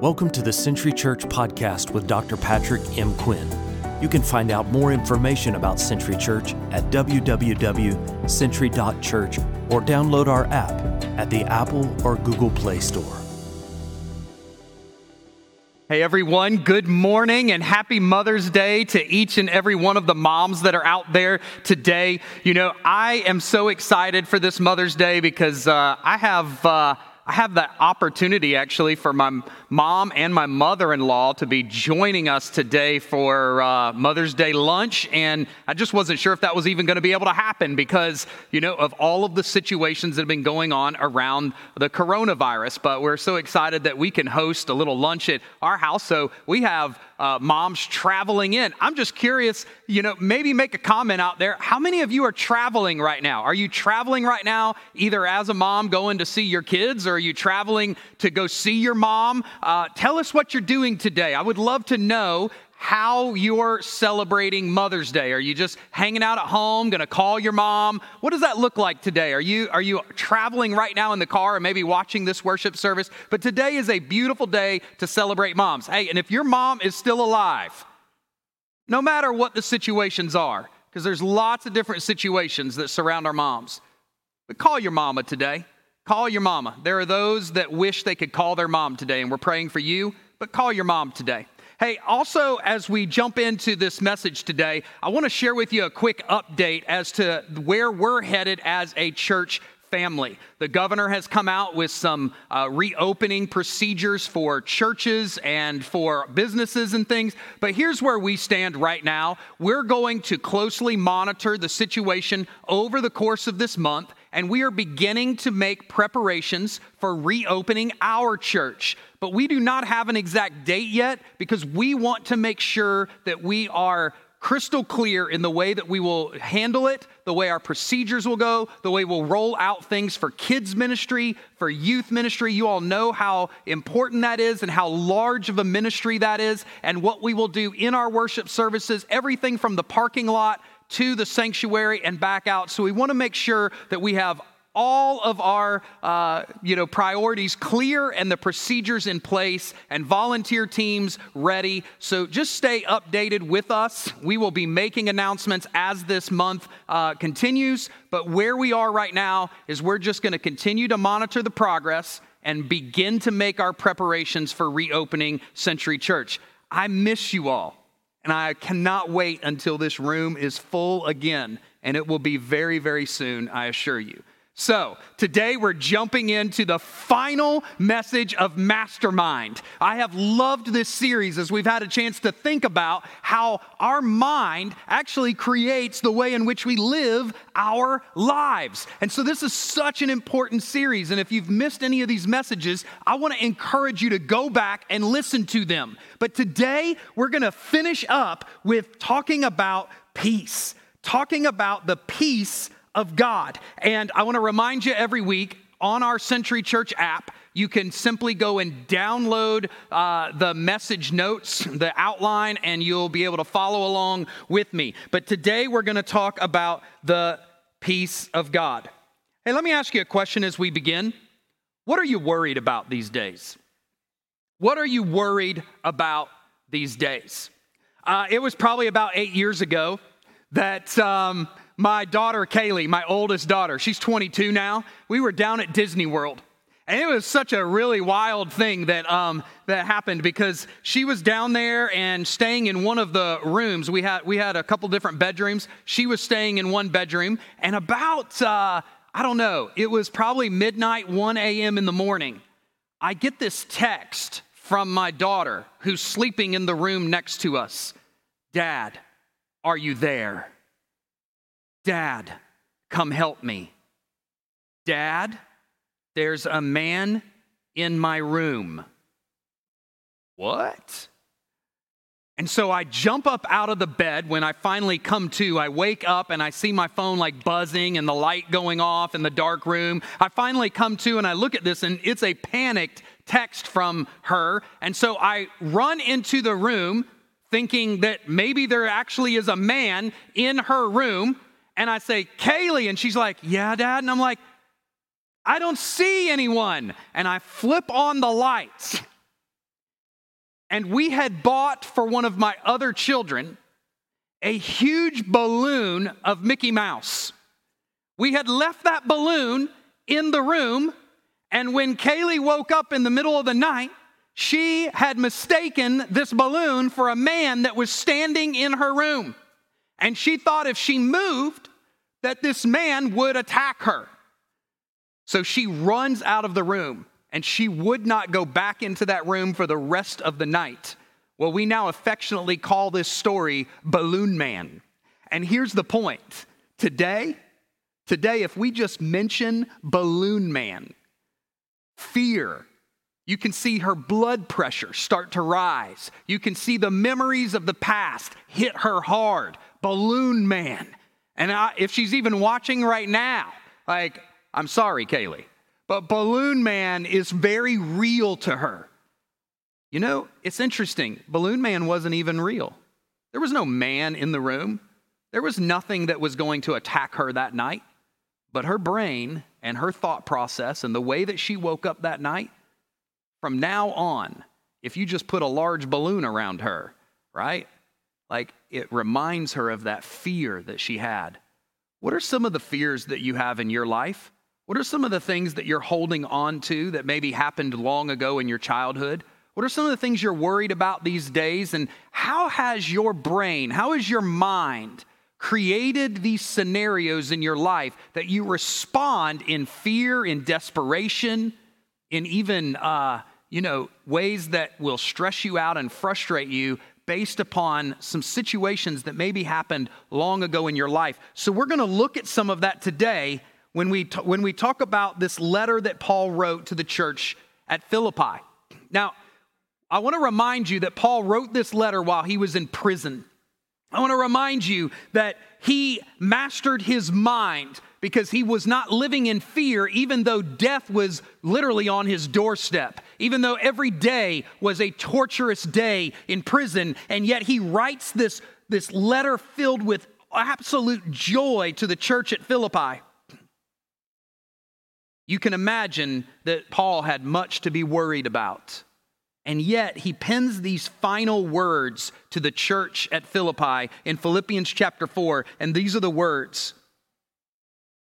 Welcome to the Century Church podcast with Dr. Patrick M. Quinn. You can find out more information about Century Church at www.century.church or download our app at the Apple or Google Play Store. Hey everyone, good morning and happy Mother's Day to each and every one of the moms that are out there today. You know, I am so excited for this Mother's Day because uh, I have. Uh, I have the opportunity actually for my mom and my mother in law to be joining us today for uh, Mother's Day lunch. And I just wasn't sure if that was even going to be able to happen because, you know, of all of the situations that have been going on around the coronavirus. But we're so excited that we can host a little lunch at our house. So we have uh, moms traveling in. I'm just curious, you know, maybe make a comment out there. How many of you are traveling right now? Are you traveling right now, either as a mom going to see your kids, or are you traveling to go see your mom? Uh, tell us what you're doing today. I would love to know how you're celebrating Mother's Day. Are you just hanging out at home, going to call your mom? What does that look like today? Are you are you traveling right now in the car or maybe watching this worship service? But today is a beautiful day to celebrate moms. Hey, and if your mom is still alive, no matter what the situations are, because there's lots of different situations that surround our moms. But call your mama today. Call your mama. There are those that wish they could call their mom today, and we're praying for you, but call your mom today. Hey, also, as we jump into this message today, I want to share with you a quick update as to where we're headed as a church family. The governor has come out with some uh, reopening procedures for churches and for businesses and things. But here's where we stand right now. We're going to closely monitor the situation over the course of this month and we are beginning to make preparations for reopening our church. But we do not have an exact date yet because we want to make sure that we are crystal clear in the way that we will handle it, the way our procedures will go, the way we'll roll out things for kids' ministry, for youth ministry. You all know how important that is and how large of a ministry that is, and what we will do in our worship services, everything from the parking lot to the sanctuary and back out. So we want to make sure that we have all of our uh, you know priorities clear and the procedures in place and volunteer teams ready. So just stay updated with us. We will be making announcements as this month uh, continues. But where we are right now is we're just going to continue to monitor the progress and begin to make our preparations for reopening century church. I miss you all and I cannot wait until this room is full again. And it will be very, very soon, I assure you. So, today we're jumping into the final message of Mastermind. I have loved this series as we've had a chance to think about how our mind actually creates the way in which we live our lives. And so, this is such an important series. And if you've missed any of these messages, I want to encourage you to go back and listen to them. But today we're going to finish up with talking about peace, talking about the peace of God. And I want to remind you every week on our Century Church app, you can simply go and download uh, the message notes, the outline, and you'll be able to follow along with me. But today we're going to talk about the peace of God. Hey, let me ask you a question as we begin. What are you worried about these days? What are you worried about these days? Uh, it was probably about eight years ago that um, my daughter Kaylee, my oldest daughter, she's 22 now. We were down at Disney World. And it was such a really wild thing that, um, that happened because she was down there and staying in one of the rooms. We had, we had a couple different bedrooms. She was staying in one bedroom. And about, uh, I don't know, it was probably midnight, 1 a.m. in the morning. I get this text from my daughter who's sleeping in the room next to us Dad, are you there? Dad, come help me. Dad, there's a man in my room. What? And so I jump up out of the bed when I finally come to. I wake up and I see my phone like buzzing and the light going off in the dark room. I finally come to and I look at this and it's a panicked text from her. And so I run into the room thinking that maybe there actually is a man in her room and I say, Kaylee, and she's like, Yeah, dad. And I'm like, I don't see anyone. And I flip on the lights. and we had bought for one of my other children a huge balloon of Mickey Mouse. We had left that balloon in the room, and when Kaylee woke up in the middle of the night, she had mistaken this balloon for a man that was standing in her room. And she thought if she moved, that this man would attack her. So she runs out of the room and she would not go back into that room for the rest of the night. Well, we now affectionately call this story Balloon Man. And here's the point today, today, if we just mention Balloon Man, fear, you can see her blood pressure start to rise. You can see the memories of the past hit her hard. Balloon Man. And I, if she's even watching right now, like, I'm sorry, Kaylee, but Balloon Man is very real to her. You know, it's interesting. Balloon Man wasn't even real. There was no man in the room. There was nothing that was going to attack her that night. But her brain and her thought process and the way that she woke up that night, from now on, if you just put a large balloon around her, right? Like it reminds her of that fear that she had. What are some of the fears that you have in your life? What are some of the things that you're holding on to that maybe happened long ago in your childhood? What are some of the things you're worried about these days? And how has your brain, how has your mind created these scenarios in your life that you respond in fear, in desperation, in even, uh, you know, ways that will stress you out and frustrate you based upon some situations that maybe happened long ago in your life. So, we're going to look at some of that today when we, t- when we talk about this letter that Paul wrote to the church at Philippi. Now, I want to remind you that Paul wrote this letter while he was in prison. I want to remind you that he mastered his mind because he was not living in fear, even though death was literally on his doorstep, even though every day was a torturous day in prison. And yet he writes this, this letter filled with absolute joy to the church at Philippi. You can imagine that Paul had much to be worried about. And yet, he pens these final words to the church at Philippi in Philippians chapter 4. And these are the words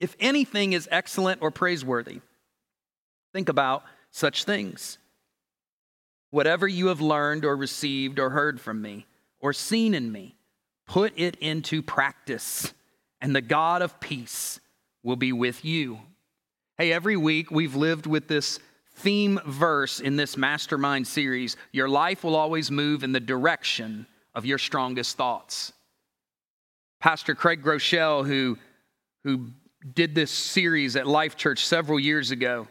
if anything is excellent or praiseworthy, think about such things. Whatever you have learned or received or heard from me or seen in me, put it into practice, and the God of peace will be with you. Hey, every week we've lived with this theme verse in this mastermind series Your life will always move in the direction of your strongest thoughts. Pastor Craig Groeschel, who, who did this series at Life Church several years ago,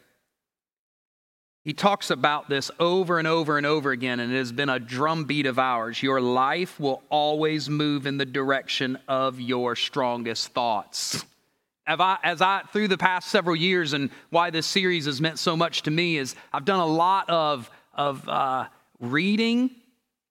he talks about this over and over and over again, and it has been a drumbeat of ours. Your life will always move in the direction of your strongest thoughts. As I, as I, through the past several years, and why this series has meant so much to me is I've done a lot of, of uh, reading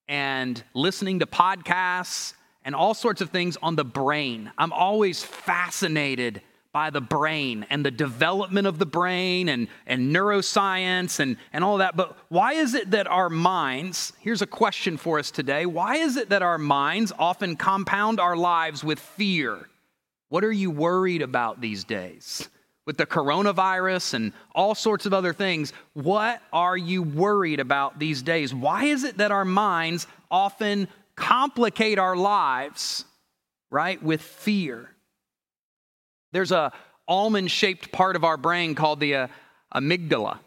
and listening to podcasts and all sorts of things on the brain. I'm always fascinated by the brain and the development of the brain and, and neuroscience and, and all that. But why is it that our minds, here's a question for us today why is it that our minds often compound our lives with fear? What are you worried about these days? With the coronavirus and all sorts of other things, what are you worried about these days? Why is it that our minds often complicate our lives, right, with fear? There's a almond shaped part of our brain called the uh, amygdala.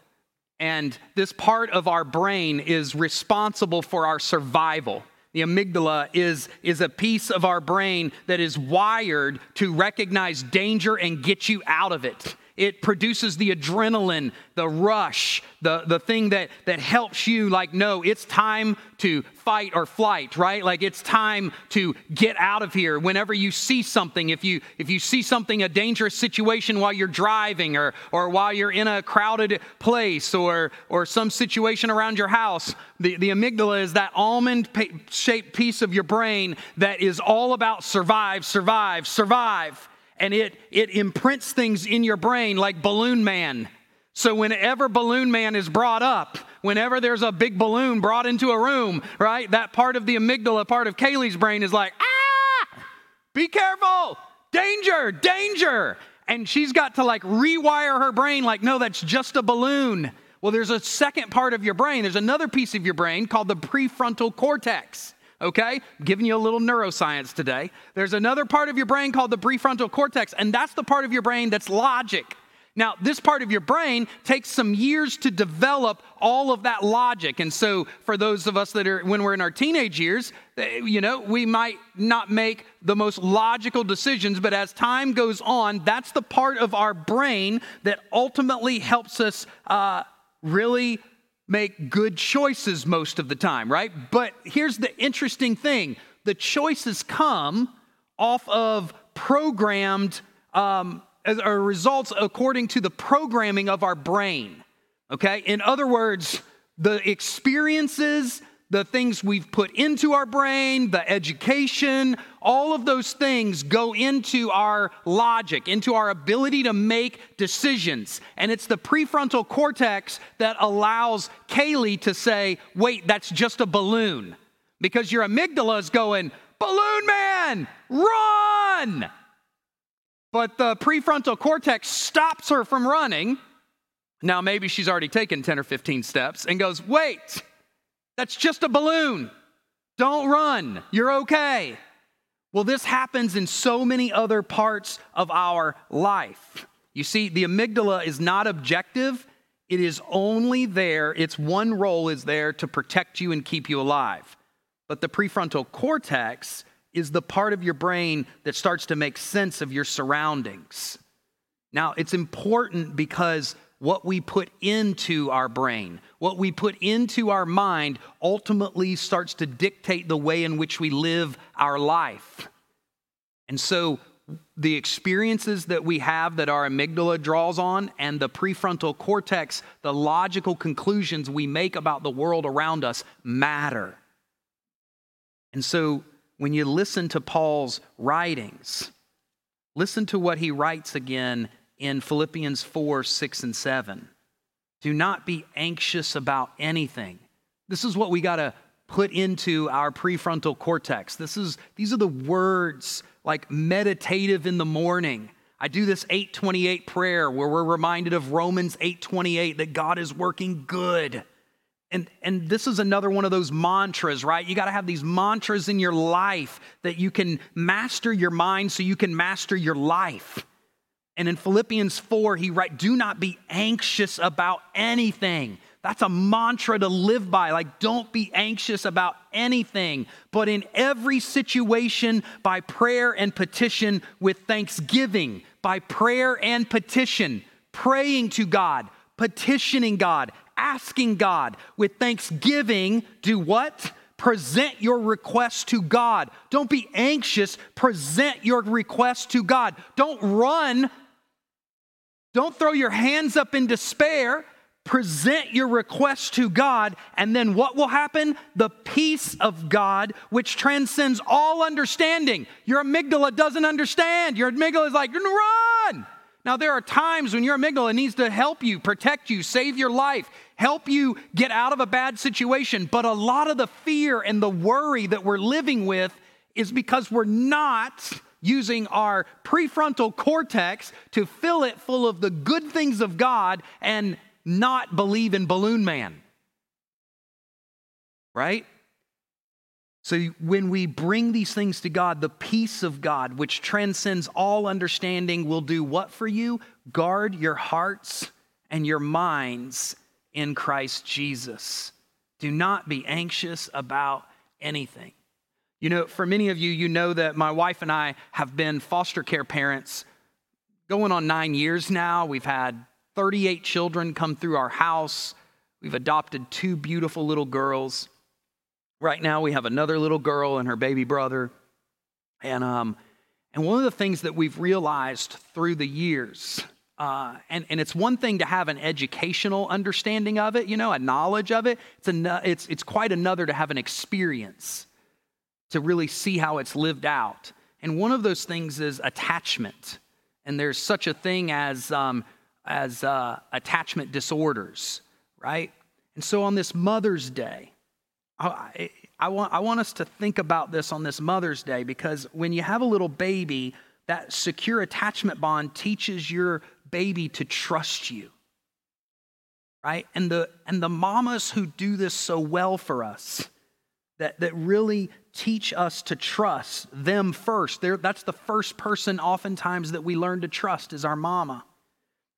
And this part of our brain is responsible for our survival. The amygdala is, is a piece of our brain that is wired to recognize danger and get you out of it. It produces the adrenaline, the rush, the, the thing that, that helps you, like, no, it's time to fight or flight, right? Like it's time to get out of here. Whenever you see something, if you if you see something, a dangerous situation while you're driving or or while you're in a crowded place or or some situation around your house, the, the amygdala is that almond shaped piece of your brain that is all about survive, survive, survive. And it it imprints things in your brain like balloon man. So whenever balloon man is brought up, whenever there's a big balloon brought into a room, right, that part of the amygdala, part of Kaylee's brain is like, ah, be careful, danger, danger. And she's got to like rewire her brain, like, no, that's just a balloon. Well, there's a second part of your brain, there's another piece of your brain called the prefrontal cortex. Okay, I'm giving you a little neuroscience today. There's another part of your brain called the prefrontal cortex, and that's the part of your brain that's logic. Now, this part of your brain takes some years to develop all of that logic. And so, for those of us that are, when we're in our teenage years, eh, you know, we might not make the most logical decisions, but as time goes on, that's the part of our brain that ultimately helps us uh, really make good choices most of the time, right? But here's the interesting thing the choices come off of programmed. Um, are results according to the programming of our brain. Okay? In other words, the experiences, the things we've put into our brain, the education, all of those things go into our logic, into our ability to make decisions. And it's the prefrontal cortex that allows Kaylee to say, wait, that's just a balloon. Because your amygdala is going, balloon man, run! But the prefrontal cortex stops her from running. Now, maybe she's already taken 10 or 15 steps and goes, Wait, that's just a balloon. Don't run. You're okay. Well, this happens in so many other parts of our life. You see, the amygdala is not objective, it is only there, its one role is there to protect you and keep you alive. But the prefrontal cortex is the part of your brain that starts to make sense of your surroundings. Now, it's important because what we put into our brain, what we put into our mind, ultimately starts to dictate the way in which we live our life. And so, the experiences that we have that our amygdala draws on and the prefrontal cortex, the logical conclusions we make about the world around us matter. And so, when you listen to Paul's writings, listen to what he writes again in Philippians 4 6 and 7. Do not be anxious about anything. This is what we got to put into our prefrontal cortex. This is, these are the words like meditative in the morning. I do this 828 prayer where we're reminded of Romans 828 that God is working good and, and this is another one of those mantras, right? You got to have these mantras in your life that you can master your mind so you can master your life. And in Philippians 4, he writes, Do not be anxious about anything. That's a mantra to live by. Like, don't be anxious about anything, but in every situation, by prayer and petition with thanksgiving, by prayer and petition, praying to God, petitioning God, asking God with thanksgiving, do what? Present your request to God. Don't be anxious. Present your request to God. Don't run. Don't throw your hands up in despair. Present your request to God, and then what will happen? The peace of God, which transcends all understanding. Your amygdala doesn't understand. Your amygdala is like, run. Now, there are times when your amygdala needs to help you, protect you, save your life, help you get out of a bad situation. But a lot of the fear and the worry that we're living with is because we're not using our prefrontal cortex to fill it full of the good things of God and not believe in Balloon Man. Right? So, when we bring these things to God, the peace of God, which transcends all understanding, will do what for you? Guard your hearts and your minds in Christ Jesus. Do not be anxious about anything. You know, for many of you, you know that my wife and I have been foster care parents going on nine years now. We've had 38 children come through our house. We've adopted two beautiful little girls. Right now, we have another little girl and her baby brother. And, um, and one of the things that we've realized through the years, uh, and, and it's one thing to have an educational understanding of it, you know, a knowledge of it. It's, an, it's, it's quite another to have an experience to really see how it's lived out. And one of those things is attachment. And there's such a thing as, um, as uh, attachment disorders, right? And so on this Mother's Day, I, I, want, I want us to think about this on this Mother's Day because when you have a little baby, that secure attachment bond teaches your baby to trust you. Right? And the, and the mamas who do this so well for us, that, that really teach us to trust them first. They're, that's the first person oftentimes that we learn to trust is our mama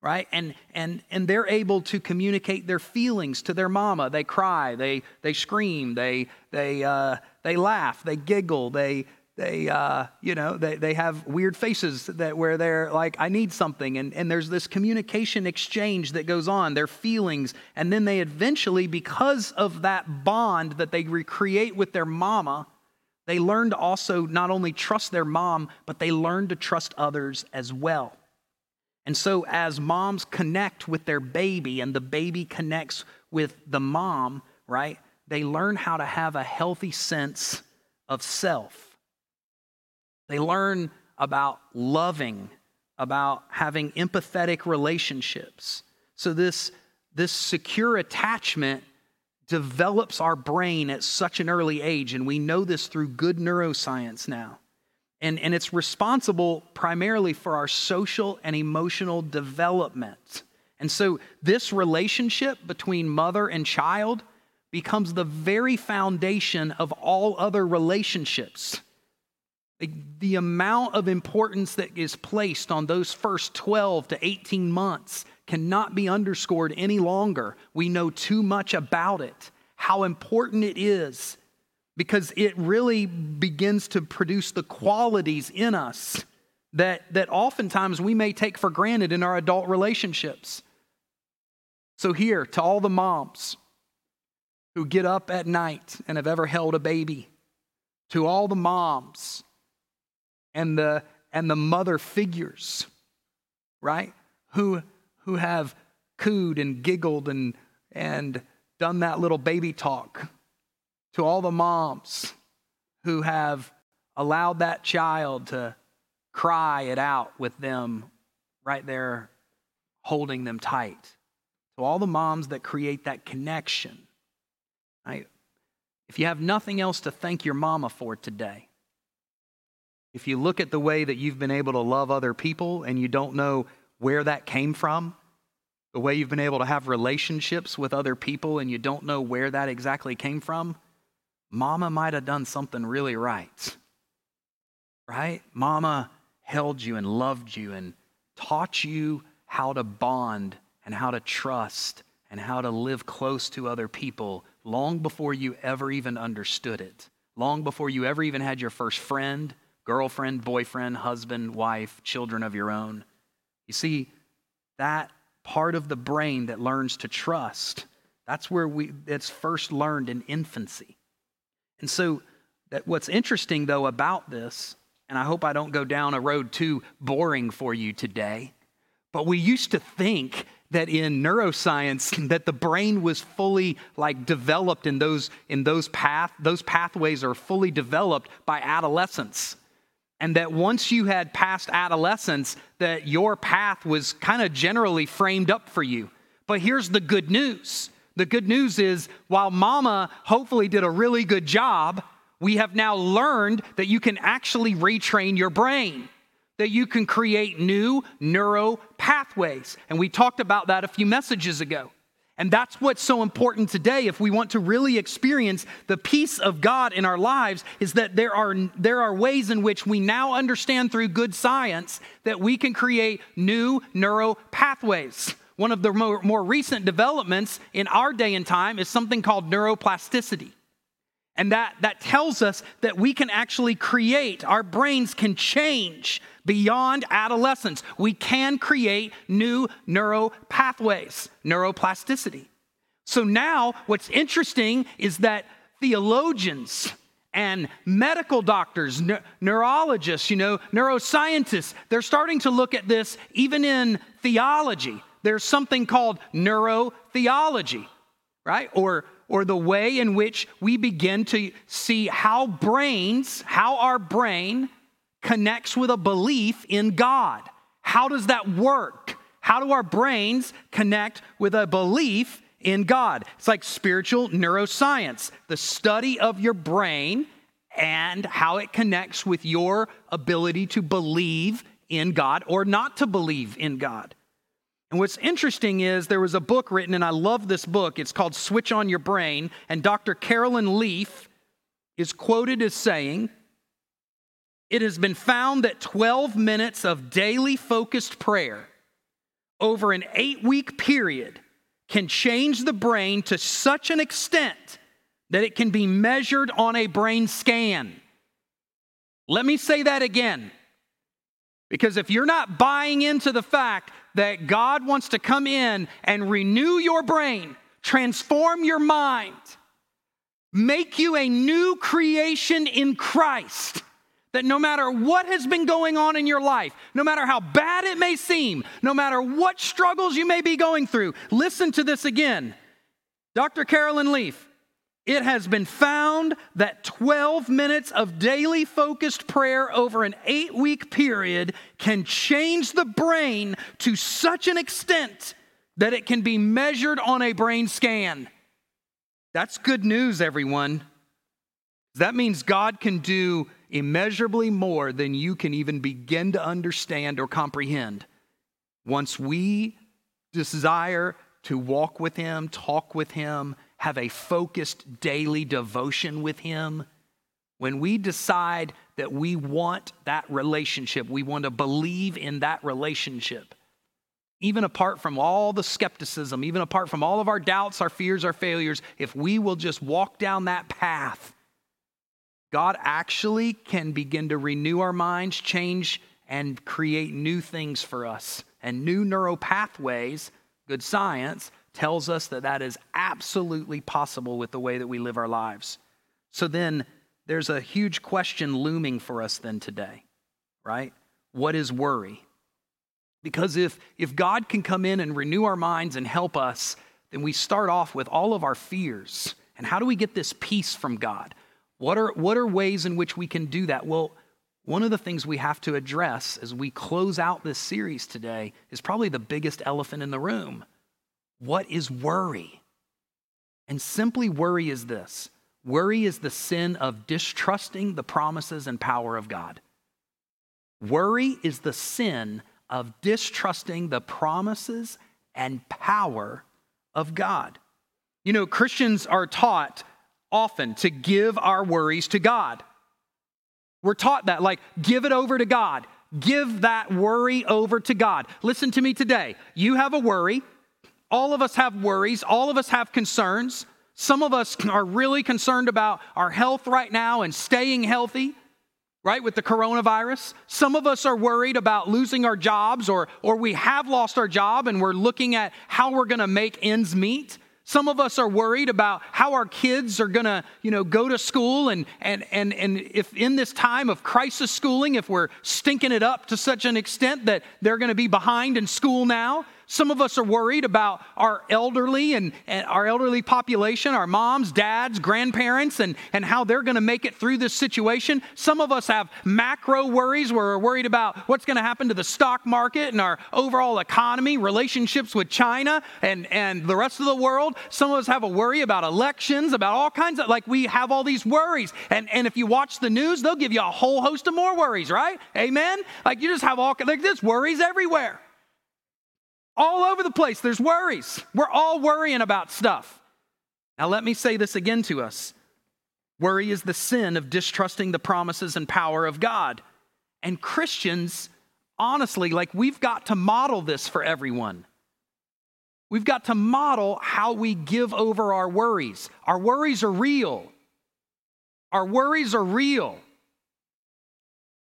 right and and and they're able to communicate their feelings to their mama they cry they they scream they they uh, they laugh they giggle they they uh, you know they, they have weird faces that where they're like i need something. And, and there's this communication exchange that goes on their feelings. And then they eventually because of that bond that they recreate with their mama they learn to also not only trust their mom but they learn to trust others as well. And so as moms connect with their baby and the baby connects with the mom right they learn how to have a healthy sense of self they learn about loving, about having empathetic relationships. So, this, this secure attachment develops our brain at such an early age, and we know this through good neuroscience now. And, and it's responsible primarily for our social and emotional development. And so, this relationship between mother and child becomes the very foundation of all other relationships the amount of importance that is placed on those first 12 to 18 months cannot be underscored any longer. We know too much about it, how important it is, because it really begins to produce the qualities in us that, that oftentimes we may take for granted in our adult relationships. So, here, to all the moms who get up at night and have ever held a baby, to all the moms and the, and the mother figures, right? Who, who have cooed and giggled and, and done that little baby talk. To all the moms who have allowed that child to cry it out with them right there, holding them tight. To all the moms that create that connection. Right? If you have nothing else to thank your mama for today, if you look at the way that you've been able to love other people and you don't know where that came from, the way you've been able to have relationships with other people and you don't know where that exactly came from, mama might have done something really right. Right? Mama held you and loved you and taught you how to bond and how to trust and how to live close to other people long before you ever even understood it, long before you ever even had your first friend girlfriend, boyfriend, husband, wife, children of your own. You see, that part of the brain that learns to trust, that's where we it's first learned in infancy. And so that what's interesting though about this, and I hope I don't go down a road too boring for you today, but we used to think that in neuroscience that the brain was fully like developed in those in those path those pathways are fully developed by adolescence and that once you had passed adolescence that your path was kind of generally framed up for you. But here's the good news. The good news is while mama hopefully did a really good job we have now learned that you can actually retrain your brain that you can create new neuro pathways and we talked about that a few messages ago and that's what's so important today if we want to really experience the peace of God in our lives is that there are there are ways in which we now understand through good science that we can create new neuro pathways. One of the more, more recent developments in our day and time is something called neuroplasticity. And that, that tells us that we can actually create, our brains can change beyond adolescence. We can create new neuro pathways, neuroplasticity. So now, what's interesting is that theologians and medical doctors, ne- neurologists, you know, neuroscientists, they're starting to look at this even in theology. There's something called neurotheology, right? Or or the way in which we begin to see how brains, how our brain connects with a belief in God. How does that work? How do our brains connect with a belief in God? It's like spiritual neuroscience, the study of your brain and how it connects with your ability to believe in God or not to believe in God. And what's interesting is there was a book written, and I love this book. It's called Switch on Your Brain. And Dr. Caroline Leaf is quoted as saying, It has been found that 12 minutes of daily focused prayer over an eight week period can change the brain to such an extent that it can be measured on a brain scan. Let me say that again. Because if you're not buying into the fact that God wants to come in and renew your brain, transform your mind, make you a new creation in Christ. That no matter what has been going on in your life, no matter how bad it may seem, no matter what struggles you may be going through, listen to this again. Dr. Caroline Leaf, it has been found that 12 minutes of daily focused prayer over an eight week period can change the brain to such an extent that it can be measured on a brain scan. That's good news, everyone. That means God can do immeasurably more than you can even begin to understand or comprehend. Once we desire to walk with Him, talk with Him, have a focused daily devotion with Him, when we decide that we want that relationship, we want to believe in that relationship, even apart from all the skepticism, even apart from all of our doubts, our fears, our failures, if we will just walk down that path, God actually can begin to renew our minds, change, and create new things for us and new neural pathways, good science, tells us that that is absolutely possible with the way that we live our lives. So then there's a huge question looming for us then today, right? What is worry? Because if, if God can come in and renew our minds and help us, then we start off with all of our fears. And how do we get this peace from God? What are, what are ways in which we can do that? Well, one of the things we have to address as we close out this series today is probably the biggest elephant in the room. What is worry? And simply, worry is this worry is the sin of distrusting the promises and power of God. Worry is the sin of distrusting the promises and power of God. You know, Christians are taught often to give our worries to God. We're taught that, like, give it over to God. Give that worry over to God. Listen to me today. You have a worry, all of us have worries, all of us have concerns. Some of us are really concerned about our health right now and staying healthy, right, with the coronavirus. Some of us are worried about losing our jobs or, or we have lost our job and we're looking at how we're going to make ends meet. Some of us are worried about how our kids are going to, you know, go to school and, and, and, and if in this time of crisis schooling, if we're stinking it up to such an extent that they're going to be behind in school now. Some of us are worried about our elderly and, and our elderly population, our moms, dads, grandparents, and, and how they're going to make it through this situation. Some of us have macro worries where we're worried about what's going to happen to the stock market and our overall economy, relationships with China and, and the rest of the world. Some of us have a worry about elections, about all kinds of, like we have all these worries. And, and if you watch the news, they'll give you a whole host of more worries, right? Amen? Like you just have all, like there's worries everywhere. All over the place, there's worries. We're all worrying about stuff. Now, let me say this again to us worry is the sin of distrusting the promises and power of God. And Christians, honestly, like we've got to model this for everyone. We've got to model how we give over our worries. Our worries are real. Our worries are real.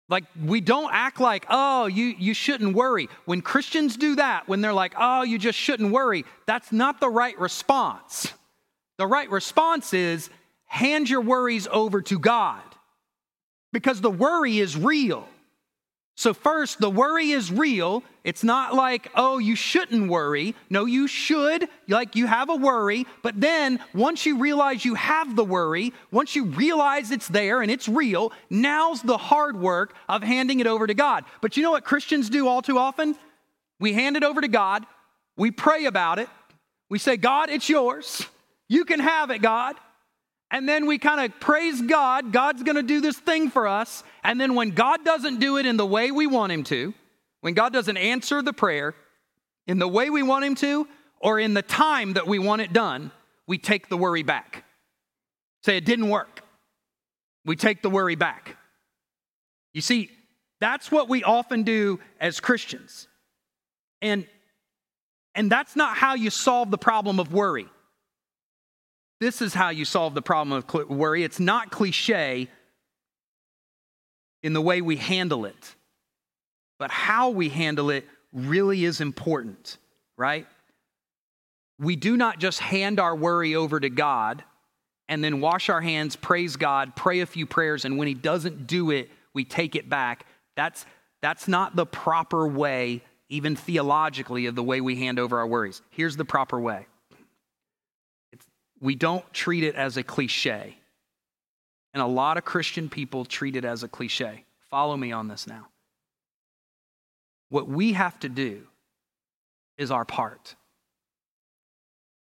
Like, we don't act like, oh, you, you shouldn't worry. When Christians do that, when they're like, oh, you just shouldn't worry, that's not the right response. The right response is hand your worries over to God because the worry is real. So, first, the worry is real. It's not like, oh, you shouldn't worry. No, you should, like you have a worry. But then, once you realize you have the worry, once you realize it's there and it's real, now's the hard work of handing it over to God. But you know what Christians do all too often? We hand it over to God, we pray about it, we say, God, it's yours. You can have it, God. And then we kind of praise God. God's going to do this thing for us. And then when God doesn't do it in the way we want Him to, when God doesn't answer the prayer in the way we want Him to, or in the time that we want it done, we take the worry back. Say, it didn't work. We take the worry back. You see, that's what we often do as Christians. And, and that's not how you solve the problem of worry. This is how you solve the problem of worry. It's not cliche in the way we handle it, but how we handle it really is important, right? We do not just hand our worry over to God and then wash our hands, praise God, pray a few prayers, and when He doesn't do it, we take it back. That's, that's not the proper way, even theologically, of the way we hand over our worries. Here's the proper way we don't treat it as a cliche. And a lot of Christian people treat it as a cliche. Follow me on this now. What we have to do is our part.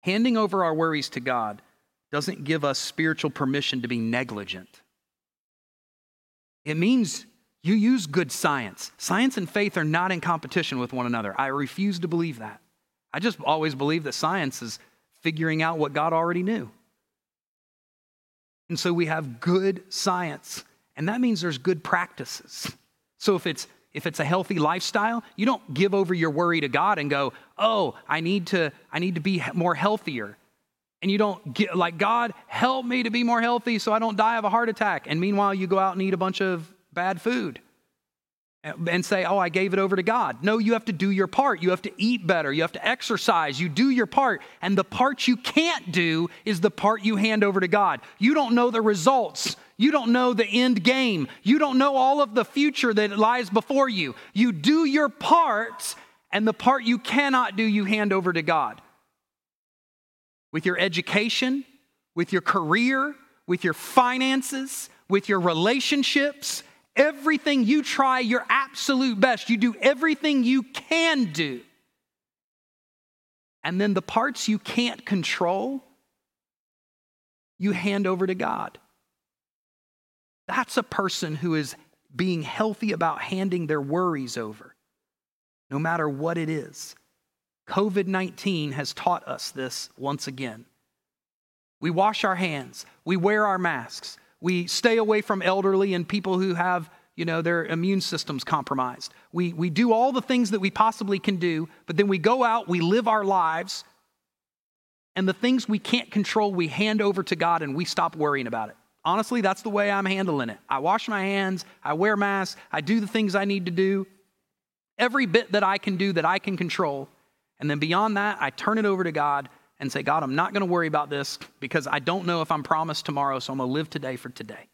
Handing over our worries to God doesn't give us spiritual permission to be negligent. It means you use good science. Science and faith are not in competition with one another. I refuse to believe that. I just always believe that science is figuring out what God already knew. And so we have good science, and that means there's good practices. So if it's if it's a healthy lifestyle, you don't give over your worry to God and go, "Oh, I need to I need to be more healthier." And you don't get like, "God, help me to be more healthy so I don't die of a heart attack." And meanwhile, you go out and eat a bunch of bad food and say, Oh, I gave it over to God. No, you have to do your part. You have to eat better. You have to exercise. You do your part. And the part you can't do is the part you hand over to God. You don't know the results. You don't know the end game. You don't know all of the future that lies before you. You do your part, and the part you cannot do, you hand over to God. With your education, with your career, with your finances, with your relationships, everything you try your absolute best. You do everything you can do. And then the parts you can't control, you hand over to God. That's a person who is being healthy about handing their worries over, no matter what it is. COVID 19 has taught us this once again. We wash our hands, we wear our masks, we stay away from elderly and people who have, you know, their immune systems compromised. We, we do all the things that we possibly can do, but then we go out, we live our lives, and the things we can't control, we hand over to God and we stop worrying about it. Honestly, that's the way I'm handling it. I wash my hands, I wear masks, I do the things I need to do, every bit that I can do that I can control. And then beyond that, I turn it over to God and say, God, I'm not going to worry about this because I don't know if I'm promised tomorrow, so I'm going to live today for today.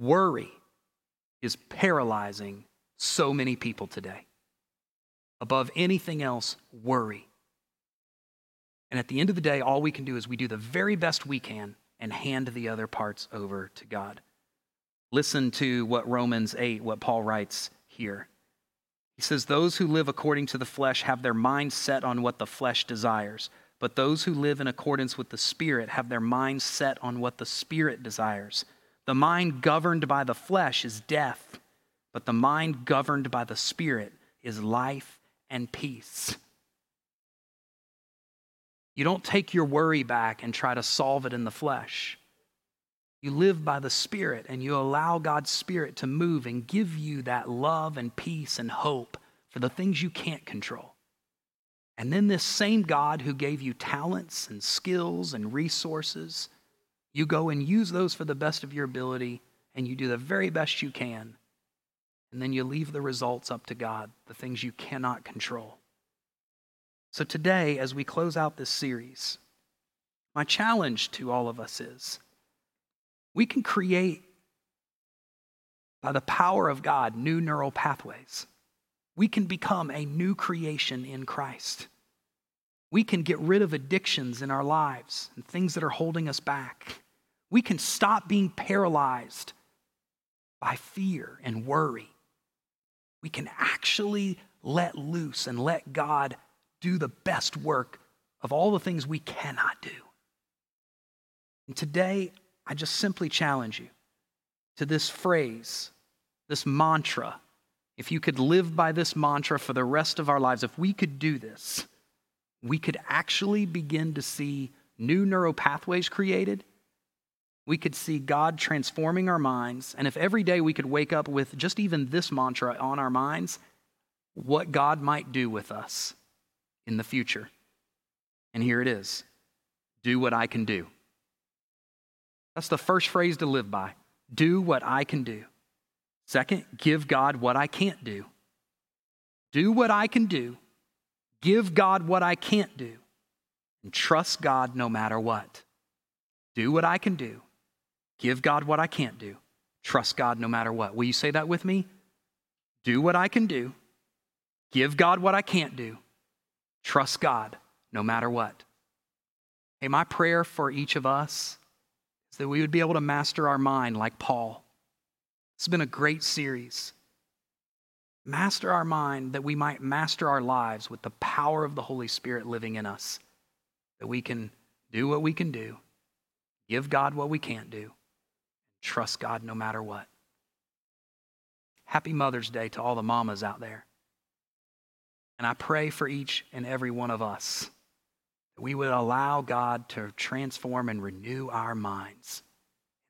Worry is paralyzing so many people today. Above anything else, worry. And at the end of the day, all we can do is we do the very best we can and hand the other parts over to God. Listen to what Romans 8, what Paul writes here. He says, Those who live according to the flesh have their mind set on what the flesh desires, but those who live in accordance with the Spirit have their mind set on what the Spirit desires. The mind governed by the flesh is death, but the mind governed by the Spirit is life and peace. You don't take your worry back and try to solve it in the flesh. You live by the Spirit and you allow God's Spirit to move and give you that love and peace and hope for the things you can't control. And then this same God who gave you talents and skills and resources, you go and use those for the best of your ability and you do the very best you can. And then you leave the results up to God, the things you cannot control. So today, as we close out this series, my challenge to all of us is we can create, by the power of God, new neural pathways. We can become a new creation in Christ. We can get rid of addictions in our lives and things that are holding us back. We can stop being paralyzed by fear and worry. We can actually let loose and let God do the best work of all the things we cannot do. And today, I just simply challenge you to this phrase, this mantra. If you could live by this mantra for the rest of our lives, if we could do this, we could actually begin to see new neural pathways created. We could see God transforming our minds. And if every day we could wake up with just even this mantra on our minds, what God might do with us in the future. And here it is do what I can do. That's the first phrase to live by. Do what I can do. Second, give God what I can't do. Do what I can do. Give God what I can't do. And trust God no matter what. Do what I can do. Give God what I can't do. Trust God no matter what. Will you say that with me? Do what I can do. Give God what I can't do. Trust God no matter what. Hey, my prayer for each of us that we would be able to master our mind like Paul. It's been a great series. Master our mind that we might master our lives with the power of the Holy Spirit living in us, that we can do what we can do, give God what we can't do, trust God no matter what. Happy Mother's Day to all the mamas out there. And I pray for each and every one of us we would allow God to transform and renew our minds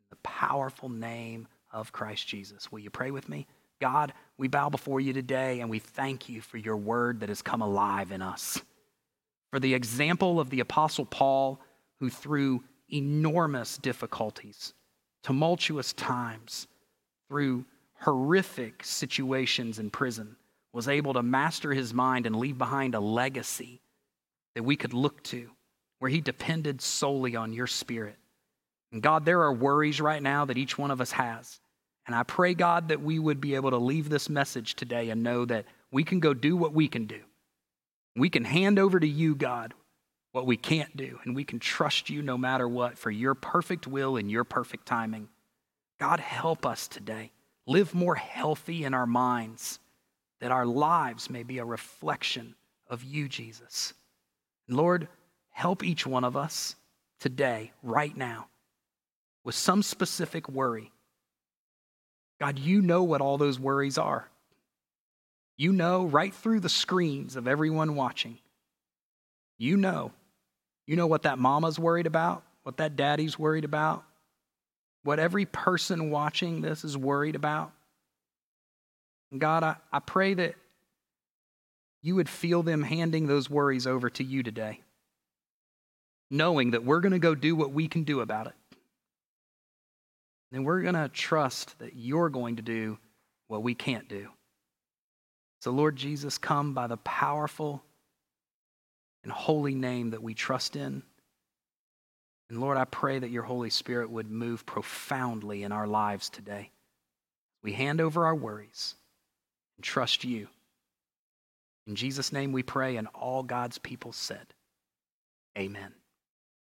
in the powerful name of Christ Jesus. Will you pray with me? God, we bow before you today and we thank you for your word that has come alive in us. For the example of the Apostle Paul, who through enormous difficulties, tumultuous times, through horrific situations in prison, was able to master his mind and leave behind a legacy that we could look to, where he depended solely on your spirit. And God, there are worries right now that each one of us has. And I pray, God, that we would be able to leave this message today and know that we can go do what we can do. We can hand over to you, God, what we can't do, and we can trust you no matter what for your perfect will and your perfect timing. God, help us today. Live more healthy in our minds that our lives may be a reflection of you, Jesus. Lord, help each one of us today, right now, with some specific worry. God, you know what all those worries are. You know right through the screens of everyone watching. You know. You know what that mama's worried about, what that daddy's worried about, what every person watching this is worried about. God, I, I pray that you would feel them handing those worries over to you today, knowing that we're going to go do what we can do about it. And we're going to trust that you're going to do what we can't do. So, Lord Jesus, come by the powerful and holy name that we trust in. And Lord, I pray that your Holy Spirit would move profoundly in our lives today. We hand over our worries and trust you. In Jesus' name we pray, and all God's people said, Amen.